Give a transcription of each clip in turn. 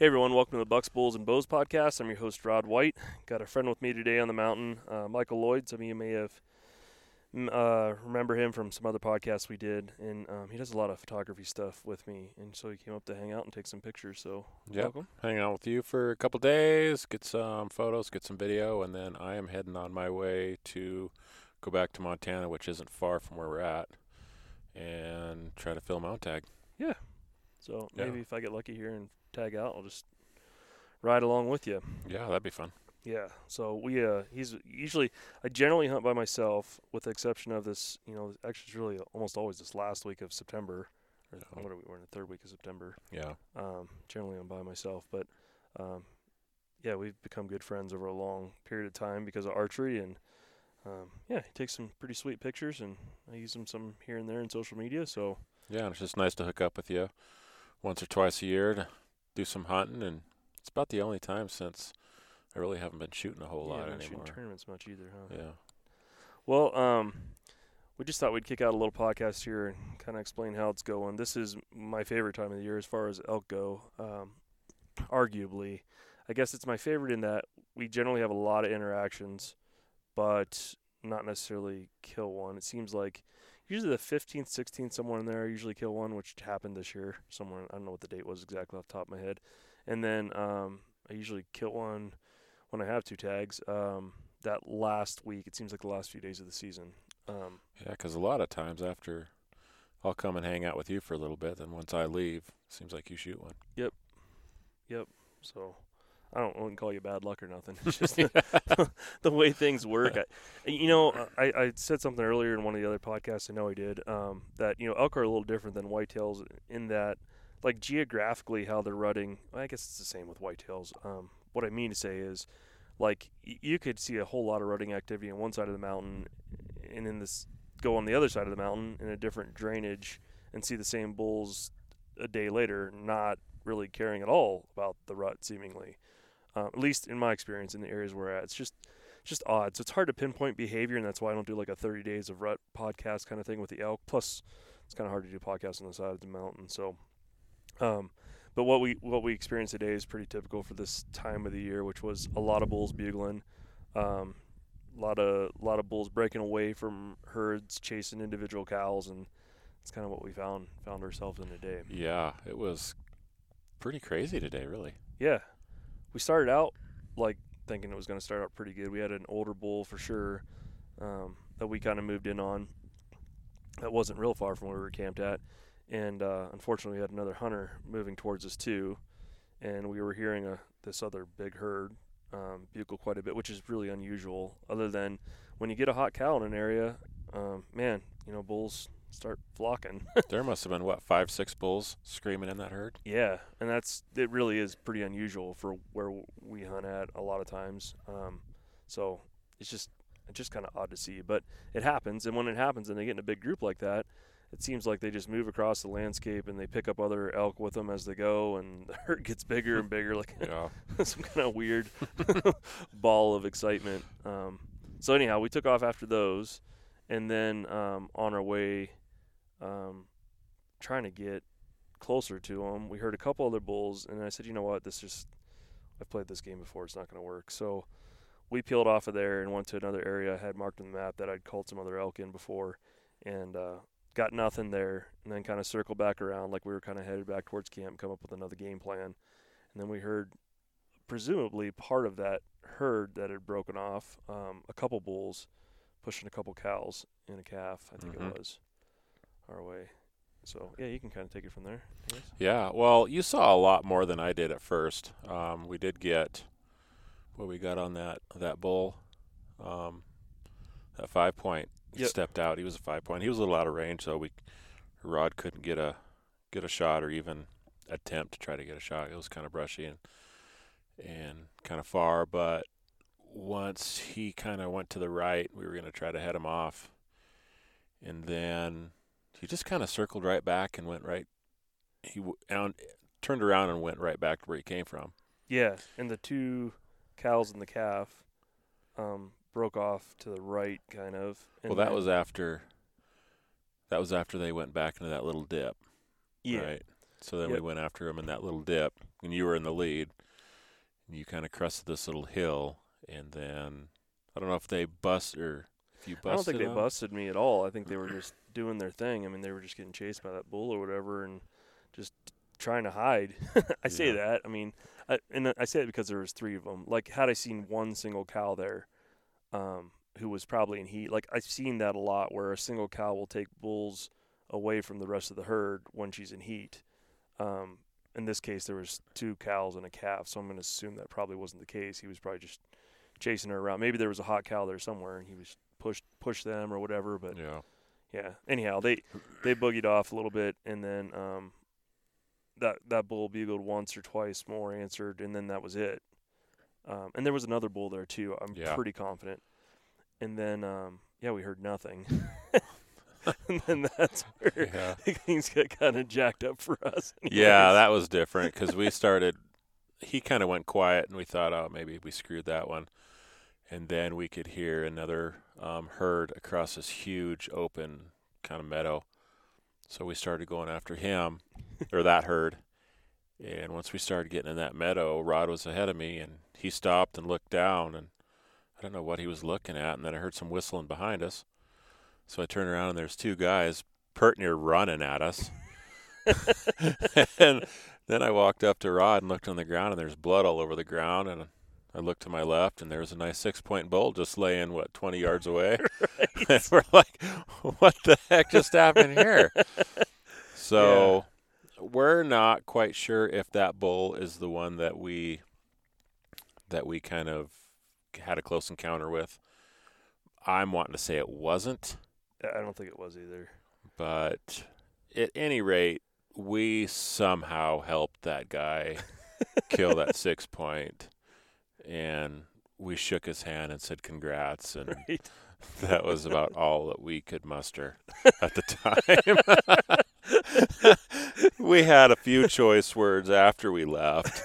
Hey everyone, welcome to the Bucks, Bulls, and Bows podcast. I'm your host Rod White. Got a friend with me today on the mountain, uh, Michael Lloyd. Some of you may have uh, remember him from some other podcasts we did, and um, he does a lot of photography stuff with me. And so he came up to hang out and take some pictures. So Yep. welcome. Hang out with you for a couple days, get some photos, get some video, and then I am heading on my way to go back to Montana, which isn't far from where we're at, and try to fill mount tag. Yeah. So Yeah. maybe if I get lucky here and tag out, I'll just ride along with you. Yeah, that'd be fun. Yeah. So we uh he's usually I generally hunt by myself with the exception of this, you know, actually it's really almost always this last week of September. Or what are we we're in the third week of September. Yeah. Um generally I'm by myself, but um yeah, we've become good friends over a long period of time because of archery and um yeah, he takes some pretty sweet pictures and I use them some here and there in social media, so Yeah, and it's just nice to hook up with you once or twice a year to do some hunting, and it's about the only time since I really haven't been shooting a whole lot anymore. yeah, lot not shooting tournaments much either, huh? Yeah. Well, um, we just thought we'd kick out a little podcast here and kind of explain how it's going. This is my favorite time of the year as far as elk go. Um, arguably, I guess it's my favorite in that we generally have a lot of interactions, but not necessarily kill one. It seems like usually the 15th, 16th, somewhere in there, I usually kill one, which happened this year. Somewhere, I don't know what the date was exactly off the top of my head. And then um, I usually kill one when I have two tags. Um, that last week, it seems like the last few days of the season. Um, Yeah, 'cause a lot of times after I'll come and hang out with you for a little bit, then once I leave, seems like you shoot one. Yep. Yep. So I don't I wouldn't call you bad luck or nothing. It's just the, the way things work. I, you know, I, I said something earlier in one of the other podcasts. I know I did. Um, that you know, elk are a little different than whitetails in that, like geographically, how they're rutting. I guess it's the same with whitetails. Um, what I mean to say is, like y- you could see a whole lot of rutting activity on one side of the mountain, and in this go on the other side of the mountain in a different drainage and see the same bulls a day later, not really caring at all about the rut, seemingly. Uh, at least in my experience in the areas where we're at, it's just just odd. So it's hard to pinpoint behavior, and that's why I don't do like a 30 days of rut podcast kind of thing with the elk. Plus, it's kind of hard to do podcasts on the side of the mountain. So, um, but what we what we experienced today is pretty typical for this time of the year, which was a lot of bulls bugling, um, a lot of a lot of bulls breaking away from herds, chasing individual cows, and it's kind of what we found found ourselves in today. Yeah, it was pretty crazy today, really. Yeah. We started out like thinking it was going to start out pretty good. We had an older bull for sure um, that we kind of moved in on. That wasn't real far from where we were camped at. And uh, unfortunately, we had another hunter moving towards us too. And we were hearing a, this other big herd um, bugle quite a bit, which is really unusual. Other than when you get a hot cow in an area, um, man, you know, bulls start flocking. there must have been what five, six bulls screaming in that herd. Yeah, and that's it. Really is pretty unusual for where we hunt at a lot of times. Um, so it's just it's just kind of odd to see, but it happens. And when it happens, and they get in a big group like that, it seems like they just move across the landscape and they pick up other elk with them as they go, and the herd gets bigger and bigger, like some kind of weird ball of excitement. Um, so anyhow, we took off after those, and then um, on our way, um, trying to get closer to them, we heard a couple other bulls, and I said, you know what, this just I've played this game before, it's not going to work. So we peeled off of there and went to another area I had marked on the map that I'd called some other elk in before, and uh, got nothing there, and then kind of circled back around like we were kind of headed back towards camp, come up with another game plan, and then we heard presumably part of that herd that had broken off, um, a couple bulls pushing a couple cows and a calf, I think Mhm. it was, our way. So yeah, you can kind of take it from there. Yeah. Well, you saw a lot more than I did at first. Um, we did get what we got on that that bull, um, that five point. Yep. stepped out. He was a five point. He was a little out of range, so we Rod couldn't get a get a shot or even attempt to try to get a shot. It was kind of brushy and and kind of far. But once he kind of went to the right, we were going to try to head him off, and then he just kind of circled right back and went right. He down, turned around and went right back to where he came from. Yeah, and the two cows and the calf um, broke off to the right, kind of. well, that was after. That was after they went back into that little dip. yeah. Right. So then we went after him in that little dip, and you were in the lead. And you kind of crested this little hill, and then I don't know if they bust or if you. I don't think they them. busted me at all. I think they were just doing their thing. I mean, they were just getting chased by that bull or whatever, and just trying to hide. I say that. I mean, I, and I say it because there was three of them. Like, had I seen one single cow there, um, who was probably in heat, like I've seen that a lot, where a single cow will take bulls away from the rest of the herd when she's in heat. Um, in this case, there was two cows and a calf, so I'm going to assume that probably wasn't the case. He was probably just chasing her around. Maybe there was a hot cow there somewhere, and he was pushed pushed them or whatever. But Yeah. yeah. Anyhow, they they boogied off a little bit, and then um, that that bull bugled once or twice more, answered, and then that was it. Um, and there was another bull there too. I'm Yeah. pretty confident. And then um, yeah, we heard nothing. and then that's where Yeah. things got kind of jacked up for us. Yeah, that was different because we started. He kind of went quiet, and we thought, oh, maybe we screwed that one. And then we could hear another um, herd across this huge open kind of meadow. So we started going after him, or that herd. And once we started getting in that meadow, Rod was ahead of me, and he stopped and looked down, and I don't know what he was looking at. And then I heard some whistling behind us. So I turned around, and there's two guys pert near running at us. and then I walked up to Rod and looked on the ground, and there's blood all over the ground. And I look to my left, and there's a nice six point bull just laying, what, 20 yards away? and we're like, what the heck just happened here? So we're not quite sure if that bull is the one that we that we kind of had a close encounter with. I'm wanting to say it wasn't I don't think it was either. but at any rate, we somehow helped that guy kill that six point, and we shook his hand and said congrats, and Right. that was about all that we could muster at the time. we had a few choice words after we left,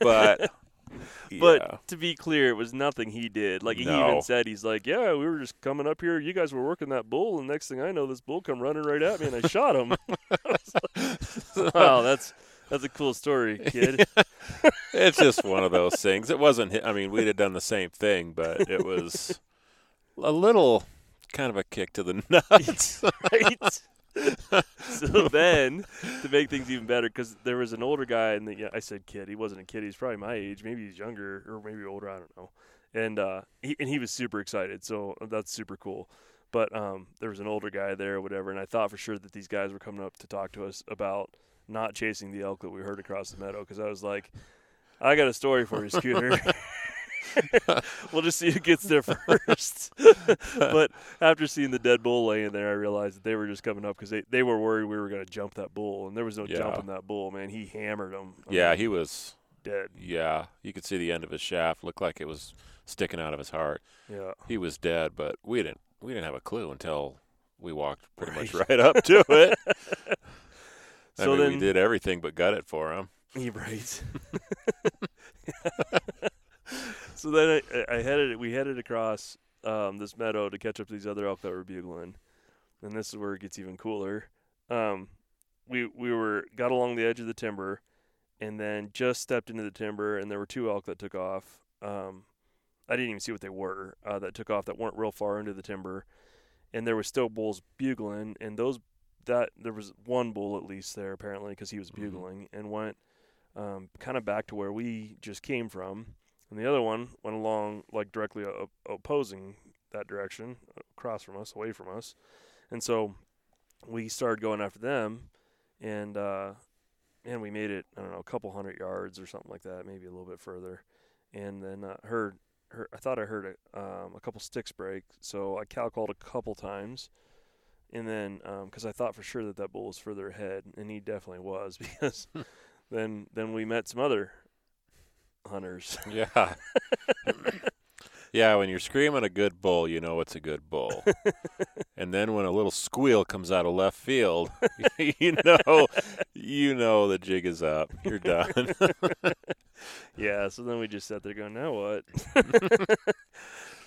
but But yeah. to be clear, it was nothing he did. Like he No. even said, he's like, "Yeah, we were just coming up here. You guys were working that bull, and next thing I know, this bull come running right at me, and I shot him." I like, wow, that's that's a cool story, kid. it's just one of those things. It wasn't. I mean, we'd have done the same thing, but it was a little kind of a kick to the nuts. right? so then, to make things even better, because there was an older guy, and the, yeah, I said kid. He wasn't a kid. He's probably my age. Maybe he's younger or maybe older. I don't know. And uh, he and he was super excited. So that's super cool. But um, there was an older guy there or whatever, and I thought for sure that these guys were coming up to talk to us about not chasing the elk that we heard across the meadow. Because I was like, I got a story for you, Scooter. we'll just see who gets there first. but after seeing the dead bull laying there, I realized that they were just coming up because they, they were worried we were going to jump that bull, and there was no Yeah. jumping that bull. Man, he hammered him. I yeah, mean, he was. dead. Yeah, you could see the end of his shaft. Looked like it was sticking out of his heart. Yeah, He was dead, but we didn't. We didn't have a clue until we walked pretty much Right. right up to it. I So mean, then- we did everything but gut it for him. he right. so then I, I headed we headed across um, this meadow to catch up to these other elk that were bugling, and this is where it gets even cooler. Um, we we were got along the edge of the timber, and then just stepped into the timber, and there were two elk that took off. Um, I didn't even see what they were uh, that took off that weren't real far into the timber, and there was still bulls bugling, and those that there was one bull at least there apparently because he was Mhm. bugling and went um, kind of back to where we just came from, and the other one went along like directly o- opposing that direction, across from us, away from us, and so we started going after them, and uh, and we made it I don't know a couple hundred yards or something like that, maybe a little bit further, and then uh, heard. heard I thought I heard a, um, a couple sticks break, so I cow called a couple times, and then um, because I thought for sure that that bull was further ahead, and he definitely was because then then we met some other hunters. Yeah. yeah, when you're screaming a good bull, you know it's a good bull. and then when a little squeal comes out of left field, you know you know the jig is up. You're done. yeah, so then we just sat there going, now what?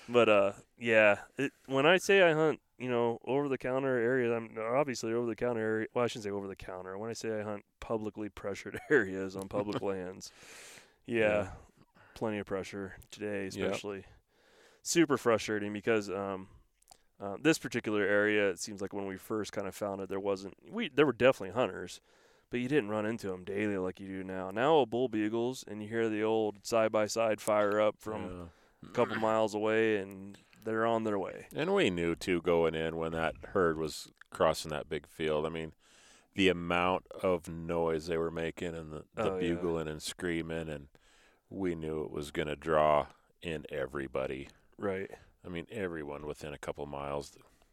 But uh, Yeah, it, when I say I hunt, you know, over the counter areas, I'm obviously over the counter area. Well, I shouldn't say over the counter. When I say I hunt publicly pressured areas on public lands, yeah, Yeah. plenty of pressure today, Yep. especially. Super frustrating because um, uh, this particular area, it seems like when we first kind of found it, there wasn't we there were definitely hunters, but you didn't run into them daily like you do now. Now, a bull bugles and you hear the old side by side fire up from Yeah. A couple miles away, and they're on their way. And we knew too going in when that herd was crossing that big field. I mean, the amount of noise they were making and the, the Oh, yeah. bugling and screaming, and we knew it was going to draw in everybody. Right. I mean, everyone within a couple miles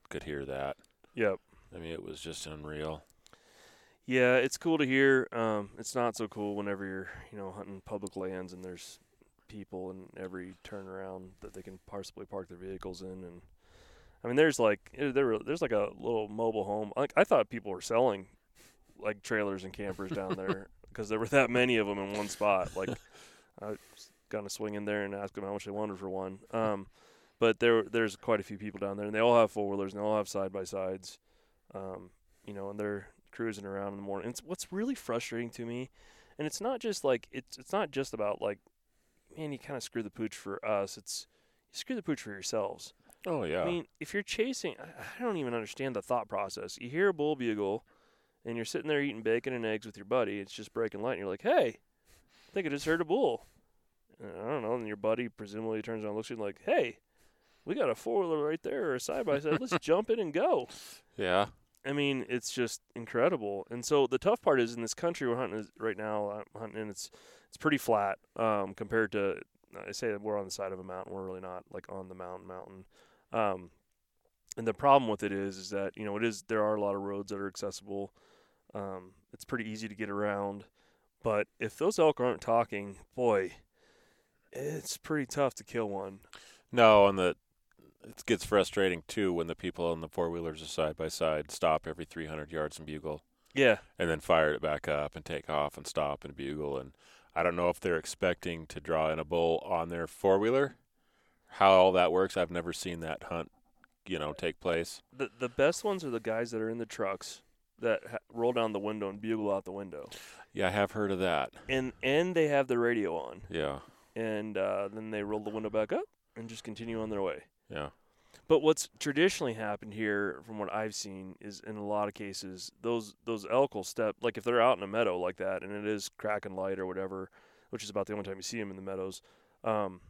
could hear that. Yep. I mean, it was just unreal. Yeah, it's cool to hear. Um, it's not so cool whenever you're, you know, hunting public lands and there's people in every turnaround that they can possibly park their vehicles in. And I mean, there's like eh, there were, there's like a little mobile home. Like I thought people were selling like trailers and campers down there because there were that many of them in one spot. Like I was gonna swing in there and ask them how much they wanted for one. Um, but there there's quite a few people down there, and they all have four wheelers and they all have side by sides. Um, you know, and they're cruising around in the morning. It's what's really frustrating to me, and it's not just like it's it's not just about like, man, you kind of screw the pooch for us. It's you screw the pooch for yourselves. Oh yeah. I mean, if you're chasing, I, don't even understand the thought process. You hear a bull bugle, and you're sitting there eating bacon and eggs with your buddy. It's just breaking light, and you're like, hey, I think I just heard a bull. And I don't know. And your buddy presumably turns around and looks at you like, hey, we got a four wheeler right there or a side by side. Let's jump in and go. yeah. I mean, it's just incredible. And so the tough part is in this country we're hunting right now. I'm hunting, and it's it's pretty flat um, compared to. I say that we're on the side of a mountain. We're really not like on the mountain mountain. Um, and the problem with it is, is that you know it is there are a lot of roads that are accessible. Um, it's pretty easy to get around, but if those elk aren't talking, boy, it's pretty tough to kill one. No, and the it gets frustrating too when the people on the four wheelers are side by side stop every 300 yards and bugle, Yeah, and then fire it back up and take off and stop and bugle. And I don't know if they're expecting to draw in a bull on their four wheeler. How all that works, I've never seen that hunt, you know, take place. the the best ones are the guys that are in the trucks that ha- roll down the window and bugle out the window. Yeah, I have heard of that. and and they have the radio on, Yeah, and uh, then they roll the window back up and just continue on their way. Yeah, But what's traditionally happened here, from what I've seen, is in a lot of cases those those elk will step like if they're out in a meadow like that, and it is cracking light or whatever, which is about the only time you see them in the meadows. Um,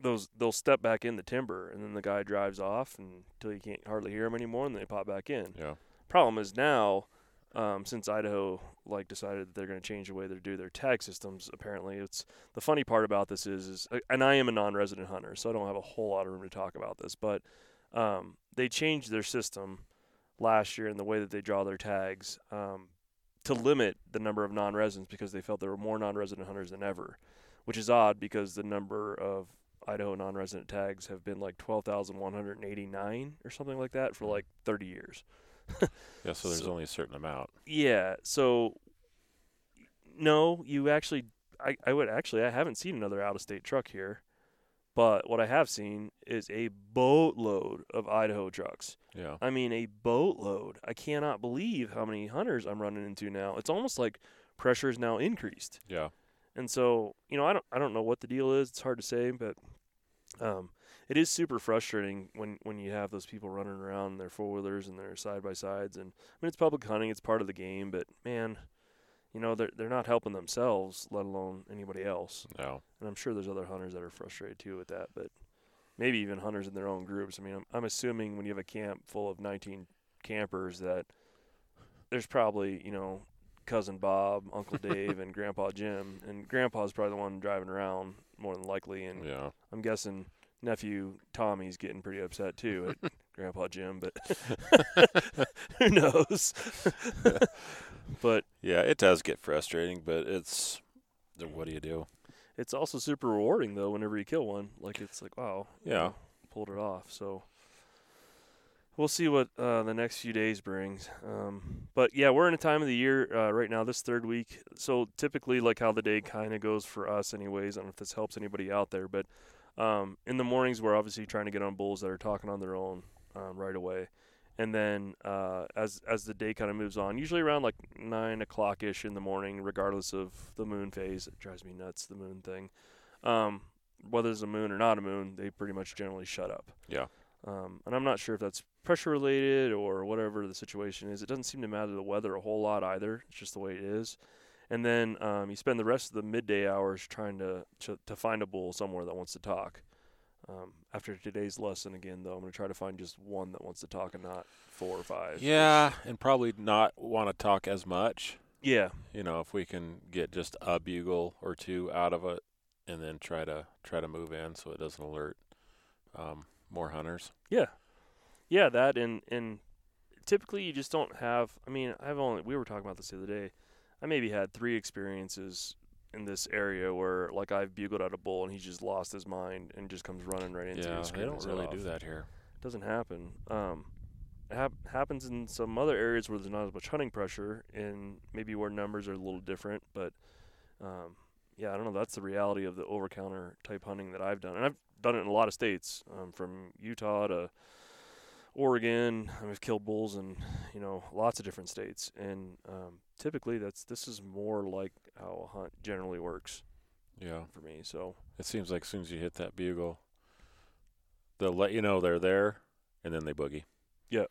those they'll step back in the timber, and then the guy drives off until you can't hardly hear him anymore, and they pop back in. yeah. Problem is now, um, since Idaho like decided that they're going to change the way they do their tag systems. Apparently, it's the funny part about this is, is and I am a non-resident hunter, so I don't have a whole lot of room to talk about this. But um, they changed their system last year in the way that they draw their tags um, to limit the number of non-residents because they felt there were more non-resident hunters than ever, which is odd because the number of Idaho non-resident tags have been like 12,189 or something like that for like 30 years. Yeah, so there's So- only a certain amount. Yeah. So no, you actually I, I would actually I haven't seen another out of state truck here. But what I have seen is a boatload of Idaho trucks. Yeah, I mean a boatload. I cannot believe how many hunters I'm running into now. It's almost like pressure is now increased. yeah, And so, you know, I don't I don't know what the deal is. It's hard to say, but um, it is super frustrating when when you have those people running around in their four wheelers and their side by sides. And I mean, it's public hunting; it's part of the game. But man, you know, they're they're not helping themselves, let alone anybody else. no. And I'm sure there's other hunters that are frustrated too with that. But maybe even hunters in their own groups. I mean, I'm, I'm assuming when you have a camp full of 19 campers that there's probably you know cousin Bob, Uncle Dave, and Grandpa Jim, and Grandpa's probably the one driving around more than likely, and Yeah, I'm guessing nephew Tommy's getting pretty upset too at Grandpa Jim, but who knows? but yeah. It does get frustrating, but it's what do you do? it's also super rewarding though whenever you kill one. Like it's like wow, you Yeah. know, pulled it off. So we'll see what uh, the next few days brings. Um, but yeah, we're in a time of the year uh, right now, this third week. So typically, like how the day kind of goes for us, anyways. I don't know if this helps anybody out there, but Um, in the mornings, we're obviously trying to get on bulls that are talking on their own um, right away, and then uh, as as the day kind of moves on, usually around like nine o'clock ish in the morning, regardless of the moon phase, it drives me nuts the moon thing. Um, whether it's a moon or not a moon, they pretty much generally shut up. Yeah. Um, and I'm not sure if that's pressure related or whatever the situation is. It doesn't seem to matter the weather a whole lot either. It's just the way it is. And then um, you spend the rest of the midday hours trying to, to, to find a bull somewhere that wants to talk. Um, after today's lesson again, though, I'm going to try to find just one that wants to talk and not four or five. Yeah, and probably not want to talk as much. Yeah. You know, if we can get just a bugle or two out of it, and then try to try to move in so it doesn't alert um, more hunters. Yeah. Yeah, that and and typically you just don't have. I mean, I've only we were talking about this the other day. I maybe had three experiences in this area where like I've bugled at a bull and he's just lost his mind and just comes running right into you. Yeah, they don't really off. do that here. It doesn't happen. Um, it hap- happens in some other areas where there's not as much hunting pressure, and maybe where numbers are a little different. But um, yeah, I don't know. That's the reality of the over counter type hunting that I've done, and I've done it in a lot of states, um, from Utah to Oregon. I've killed bulls in you know lots of different states, and um, typically that's this is more like how a hunt generally works Yeah, for me. So it seems like as soon as you hit that bugle, they'll let you know they're there, and then they boogie. Yeah,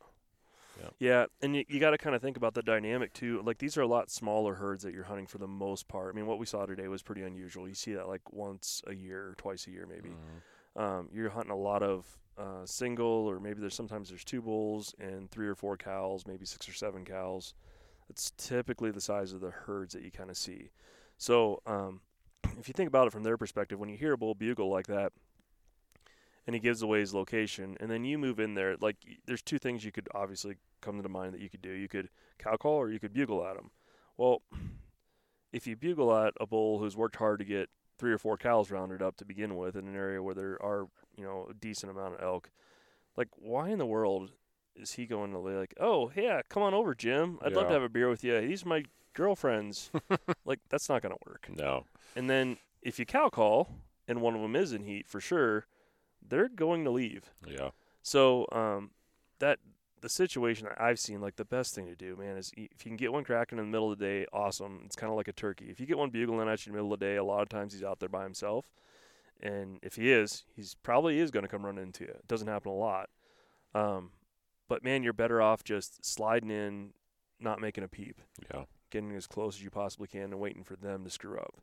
Yeah, yeah and you, you got to kind of think about the dynamic too. Like these are a lot smaller herds that you're hunting for the most part. I mean, what we saw today was pretty unusual. You see that like once a year, twice a year, maybe. Mhm. Um, you're hunting a lot of uh, single, or maybe there's sometimes there's two bulls and three or four cows, maybe six or seven cows. That's typically the size of the herds that you kind of see. So um, if you think about it from their perspective, when you hear a bull bugle like that, and he gives away his location, and then you move in there, like there's two things you could obviously come to mind that you could do. You could cow call or you could bugle at him. Well, if you bugle at a bull who's worked hard to get three or four cows rounded up to begin with in an area where there are, you know, a decent amount of elk, like why in the world is he going to lay like, oh yeah, come on over, Jim. I'd love to have a beer with you. These are my girlfriends. like that's not gonna work. No. And then if you cow call and one of them is in heat for sure, they're going to leave. Yeah. So um, that the situation that I've seen, like the best thing to do, man, is if you can get one cracking in the middle of the day, awesome. It's kind of like a turkey. If you get one bugling at you in the middle of the day, a lot of times he's out there by himself, and if he is, he's probably is going to come running into you. It doesn't happen a lot, um, but man, you're better off just sliding in, not making a peep Yeah. getting as close as you possibly can and waiting for them to screw up.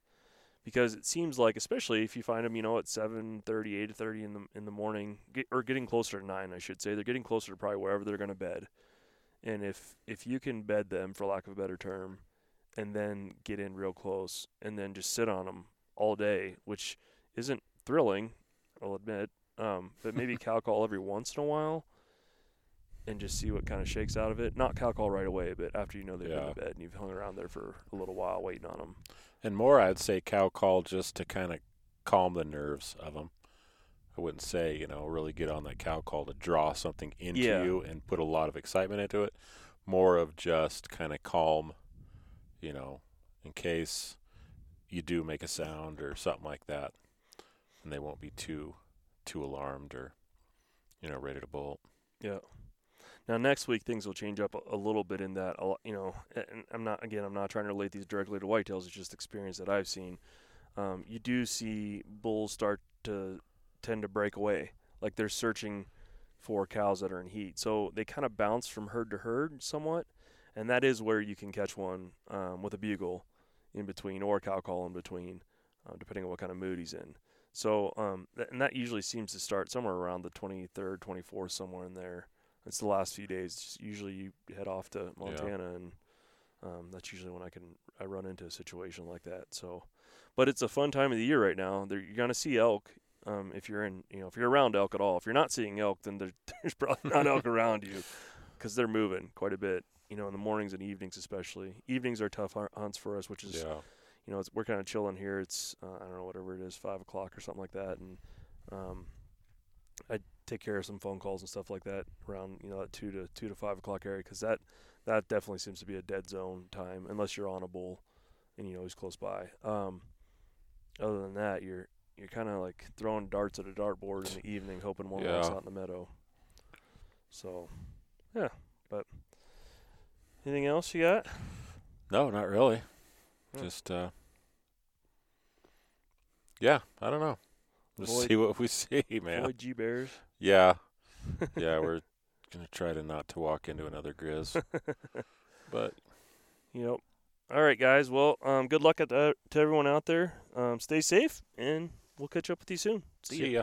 Because it seems like, especially if you find them, you know, at 7:30, 8:30 in the in the morning, get, or getting closer to nine, I should say, they're getting closer to probably wherever they're going to bed. And if if you can bed them, for lack of a better term, and then get in real close, and then just sit on them all day, which isn't thrilling, I'll admit, um, but maybe cow call every once in a while, and just see what kind of shakes out of it. Not cow call right away, but after you know they've been Yeah. to bed and you've hung around there for a little while waiting on them. And more, I'd say cow call just to kind of calm the nerves of them. I wouldn't say, you know, really get on that cow call to draw something into Yeah. you and put a lot of excitement into it. More of just kind of calm, you know, in case you do make a sound or something like that, and they won't be too too alarmed or, you know, ready to bolt. Yeah. Now next week things will change up a, a little bit in that you know, I'm not again I'm not trying to relate these directly to whitetails. It's just experience that I've seen. Um, you do see bulls start to tend to break away, like they're searching for cows that are in heat. So they kind of bounce from herd to herd somewhat, and that is where you can catch one um, with a bugle in between or a cow call in between, uh, depending on what kind of mood he's in. So um, th- and that usually seems to start somewhere around the 23rd, 24th, somewhere in there. It's the last few days. Just usually you head off to Montana, and um, that's usually when I can I run into a situation like that. So, but it's a fun time of the year right now. There, you're gonna see elk. Um, if you're in, you know, if you're around elk at all. If you're not seeing elk, then there, there's probably not elk around you, because they're moving quite a bit. You know, in the mornings and evenings especially. Evenings are tough hunts for us, which is Yeah. you know, it's, we're kind of chilling here. It's uh, I don't know whatever it is, five o'clock or something like that, and um, I take care of some phone calls and stuff like that around you know that two to two to five o'clock area because that that definitely seems to be a dead zone time unless you're on a bull and you know he's close by. Um, other than that, you're you're kind of like throwing darts at a dartboard in the evening, hoping one Yeah. out in the meadow. So, yeah. But anything else you got? No, not really. Yeah. Just uh Yeah, I don't know. Just Avoid- see what we see, man. Avoid G bears. Yeah. Yeah, we're gonna try to not to walk into another grizz. but Yep. All right, guys. Well, um, good luck at the, to everyone out there. Um, stay safe, and we'll catch up with you soon. see ya.